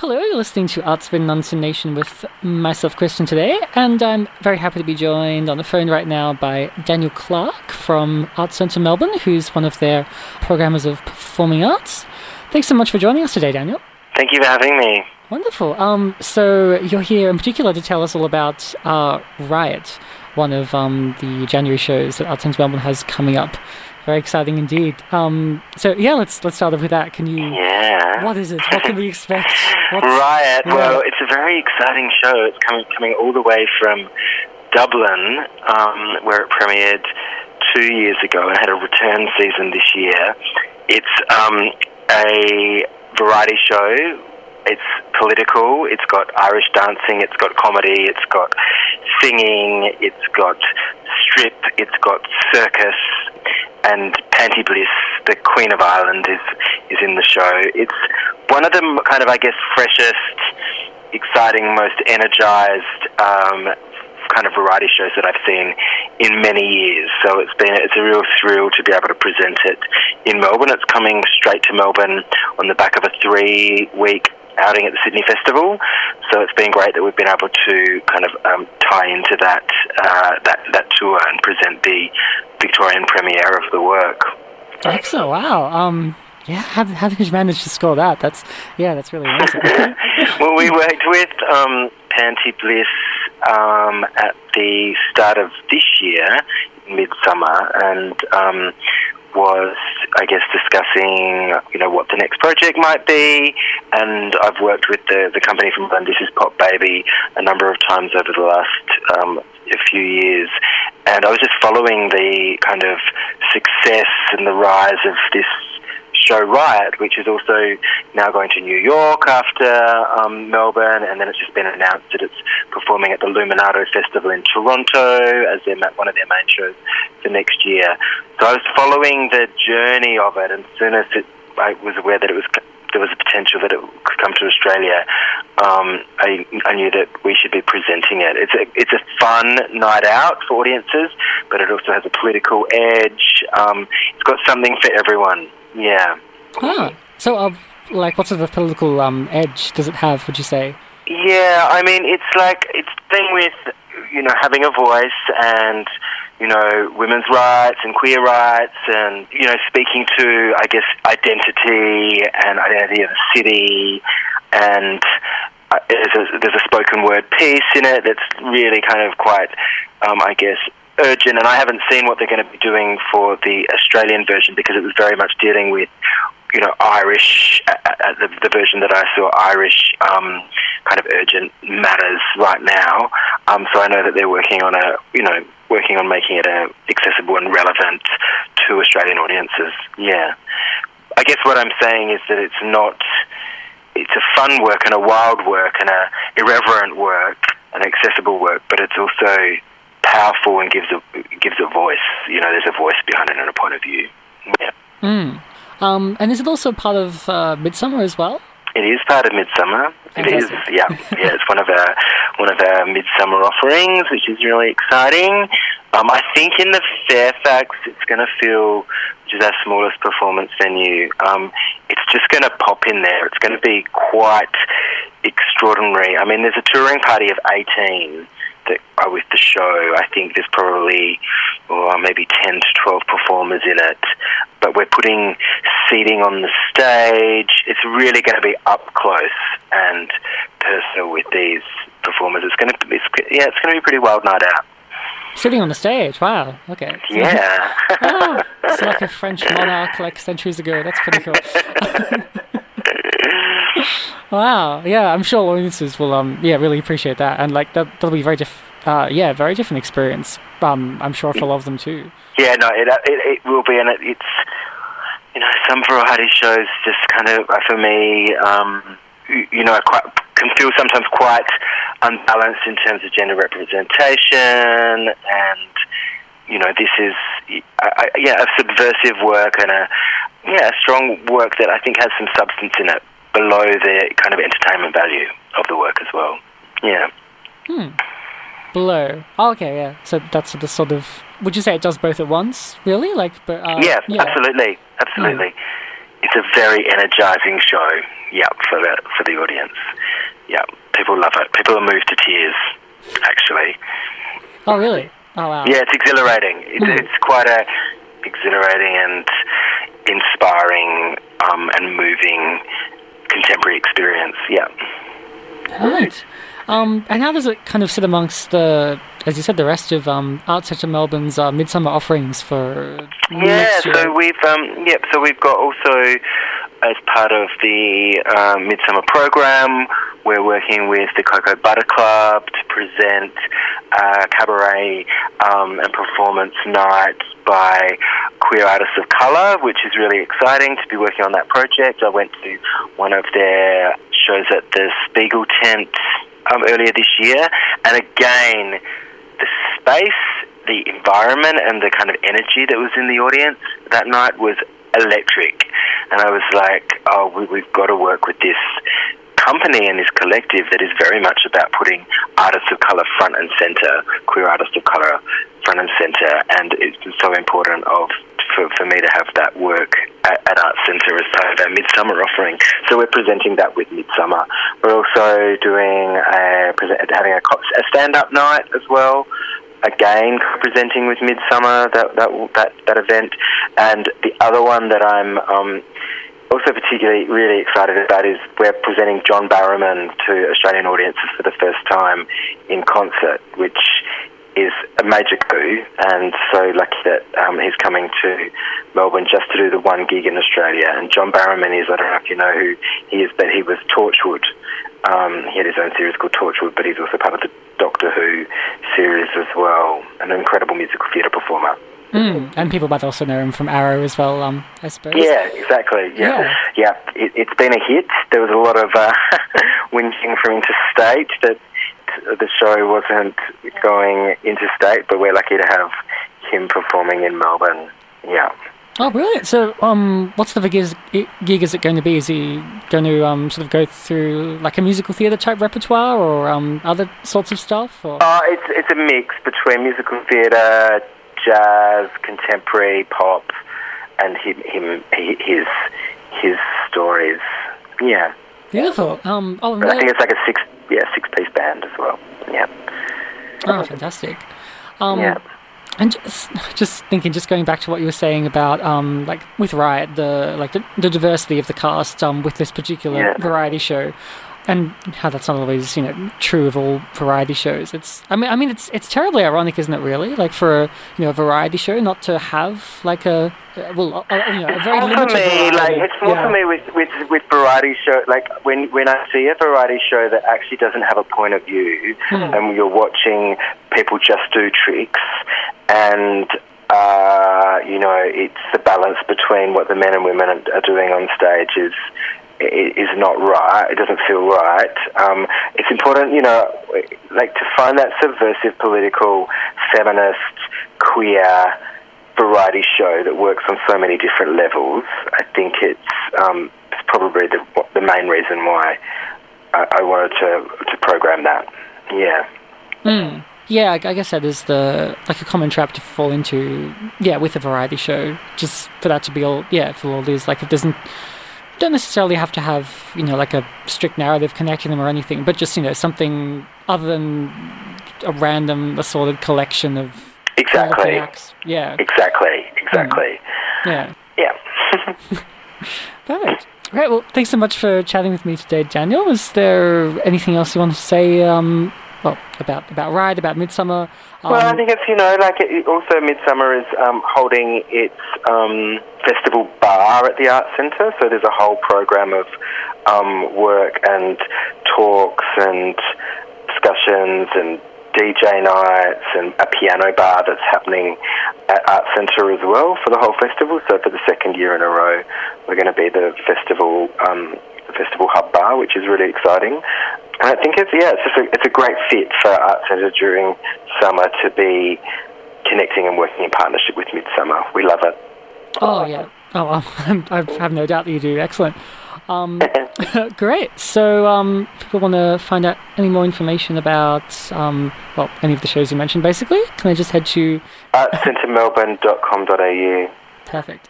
Hello, you're listening to Arts of Nation with myself, Christian, today, and I'm very happy to be joined on the phone right now by Daniel Clarke from Arts Centre Melbourne, who's one of their programmers of performing arts. Thanks so much for joining us today, Daniel. Thank you for having me. Wonderful. Um, so you're here in particular to tell us all about uh, Riot, one of um, the January shows that Arts Centre Melbourne has coming up. Very exciting indeed. Um, so yeah, let's let's start off with that. Can you? Yeah. What is it? What can we expect? What's, Riot. yeah. Well, it's a very exciting show. It's coming coming all the way from Dublin, um, where it premiered two years ago and had a return season this year. It's um, a variety show. It's political. It's got Irish dancing. It's got comedy. It's got singing. It's got strip. It's got circus. And Panti Bliss, the Queen of Ireland, is is in the show. It's one of the kind of, I guess, freshest, exciting, most energized um, kind of variety shows that I've seen in many years. So it's been it's a real thrill to be able to present it in Melbourne. It's coming straight to Melbourne on the back of a three week outing at the Sydney Festival. So it's been great that we've been able to kind of um, tie into that uh, that that tour and present the Victorian premiere of the work. Excellent. Wow. Um, yeah. How, how did you manage to score that? That's yeah. That's really amazing. well, we worked with um, Panti Bliss um, at the start of this year, Midsumma, and um, was, I guess, discussing, you know, what the next project might be. And I've worked with the, the company from This is Pop Baby, a number of times over the last um, a few years. And I was just following the kind of success and the rise of this show Riot, which is also now going to New York after um, Melbourne, and then it's just been announced that it's performing at the Luminato Festival in Toronto as their, one of their main shows for next year. So I was following the journey of it, and as soon as it, I was aware that it was there was a potential that it could come to Australia, um, I, I knew that we should be presenting it. It's a it's a fun night out for audiences, but it also has a political edge. Um, it's got something for everyone. Yeah. ah. So, uh, like, what sort of political um, edge does it have? Would you say? Yeah, I mean, it's like it's the thing with you know having a voice and you know women's rights and queer rights and you know speaking to I guess identity and identity of the city and uh, there's a, there's a spoken word piece in it that's really kind of quite um, I guess urgent and I haven't seen what they're going to be doing for the Australian version because it was very much dealing with you know, Irish, uh, uh, the, the version that I saw, Irish um, kind of urgent matters right now. Um, so I know that they're working on a, you know, working on making it uh, accessible and relevant to Australian audiences. Yeah. I guess what I'm saying is that it's not, it's a fun work and a wild work and a irreverent work, an accessible work, but it's also powerful and gives a gives a voice. You know, there's a voice behind it and a point of view. Yeah. Mm. Um, and is it also part of uh, Midsumma as well? It is part of Midsumma. It is, yeah, yeah. It's one of our one of our Midsumma offerings, which is really exciting. Um, I think in the Fairfax, it's going to feel, which is our smallest performance venue. Um, it's just going to pop in there. It's going to be quite extraordinary. I mean, there's a touring party of 18 that are with the show. I think there's probably oh, maybe 10 to 12 performers in it. But we're putting seating on the stage. It's really going to be up close and personal with these performers. It's going to be, yeah, it's going to be a pretty wild night out. Sitting on the stage. Wow. Okay. Yeah. oh, it's like a French monarch like centuries ago. That's pretty cool. wow. Yeah, I'm sure audiences will um yeah really appreciate that and like that that'll be very diff uh yeah very different experience. Um, I'm sure for a lot of them too. Yeah, no, it, it, it will be, and it, it's you know some variety shows just kind of uh, for me, um, you, know, quite can feel sometimes quite unbalanced in terms of gender representation, and you know this is I, I, yeah a subversive work and a yeah a strong work that I think has some substance in it below the kind of entertainment value of the work as well. Yeah. Hmm. Below. Oh, okay, yeah. So that's the sort of. Would you say it does both at once? Really? Like, but uh, yeah, absolutely, absolutely. it's a very energizing show. Yeah, for the for the audience. Yeah, people love it. People are moved to tears. Actually. Oh really? Oh wow. Yeah, it's exhilarating. It's, Mm. it's quite a exhilarating and inspiring um, and moving contemporary experience. Yeah. Right. Um, and how does it kind of sit amongst the, as you said, the rest of um, Art Centre Melbourne's uh, Midsumma offerings for Yeah, next year? so we've um, yep, so we've got also as part of the um, Midsumma program, we're working with the Cocoa Butter Club to present a cabaret um, and performance night by queer artists of colour, which is really exciting to be working on that project. I went to one of their shows at the Spiegel tent um, earlier this year, and again, the space, the environment, and the kind of energy that was in the audience that night was electric. And I was like, oh, we, we've got to work with this company and this collective that is very much about putting artists of colour front and centre, queer artists of colour front and centre, and it's so important of for, for me to have that work at, at Art Centre as part of our Midsumma offering. So we're presenting that with Midsumma. We're also doing a, having a, a stand-up night as well. Again, presenting with Midsumma that that that that event, and the other one that I'm um, also particularly really excited about is we're presenting John Barrowman to Australian audiences for the first time in concert, which is a major coup, and so lucky that um, he's coming to Melbourne just to do the one gig in Australia. And John Barrowman is, I don't know if you know who he is, but he was Torchwood. Um, he had his own series called Torchwood, but he's also part of the Doctor Who series as well. An incredible musical theatre performer. Mm, and people might also know him from Arrow as well, um, I suppose. Yeah, exactly. Yeah, Yeah. yeah. It, it's been a hit. There was a lot of uh, whinging from interstate that the show wasn't going interstate, but we're lucky to have him performing in Melbourne. Yeah. Oh, brilliant. So, um, what's the gig, gig is it going to be? Is he going to um, sort of go through like a musical theatre type repertoire or um, other sorts of stuff? Or? Uh, it's it's a mix between musical theatre, jazz, contemporary, pop, and him, him his his stories. Yeah, Beautiful. Um, oh, I think it's like a six yeah six piece band as well. Yeah, oh, fantastic. Um, yeah. And just, just thinking, just going back to what you were saying about, um, like with Riot, the like the, the diversity of the cast, um, with this particular Yeah. variety show, and how that's not always, you know, true of all variety shows. It's, I mean, I mean, it's it's terribly ironic, isn't it? Really, like for a, you know a variety show not to have like a, well, a, you know, a very more limited for me, like it's more Yeah. for me with, with with variety show. Like when when I see a variety show that actually doesn't have a point of view, Hmm. and you're watching people just do tricks, and uh, you know it's the balance between what the men and women are doing on stage is is not right. It doesn't feel right. Um, it's important, you know, like to find that subversive, political, feminist, queer variety show that works on so many different levels. I think it's, um, it's probably the the main reason why I, I wanted to to program that. Yeah. Mm. Yeah, I I guess that is the like a common trap to fall into. Yeah, with a variety show, just for that to be all. Yeah, for all these like it doesn't don't necessarily have to have you know like a strict narrative connecting them or anything, but just you know something other than a random assorted collection of Exactly. acts. Yeah, Exactly. Exactly. yeah, Yeah. perfect. right Well, thanks so much for chatting with me today, Daniel. Is there anything else you want to say? Um, well, about about Ride, about Midsumma. Um, Well, I think it's you know like it, also Midsumma is um, holding its um, festival bar at the Art Centre, so there's a whole program of um, work and talks and discussions and DJ nights and a piano bar that's happening at Art Centre as well for the whole festival. So for the second year in a row, we're going to be the festival um, the festival hub bar, which is really exciting. And I think it's yeah, it's just a, it's a great fit for Art Centre during summer to be connecting and working in partnership with Midsumma. We love it. Oh yeah. Oh, well, I have no doubt that you do. Excellent. Um, great. So, um, if people want to find out any more information about, um, well, any of the shows you mentioned, basically, can I just head to ArtCentreMelbourne.com.au. perfect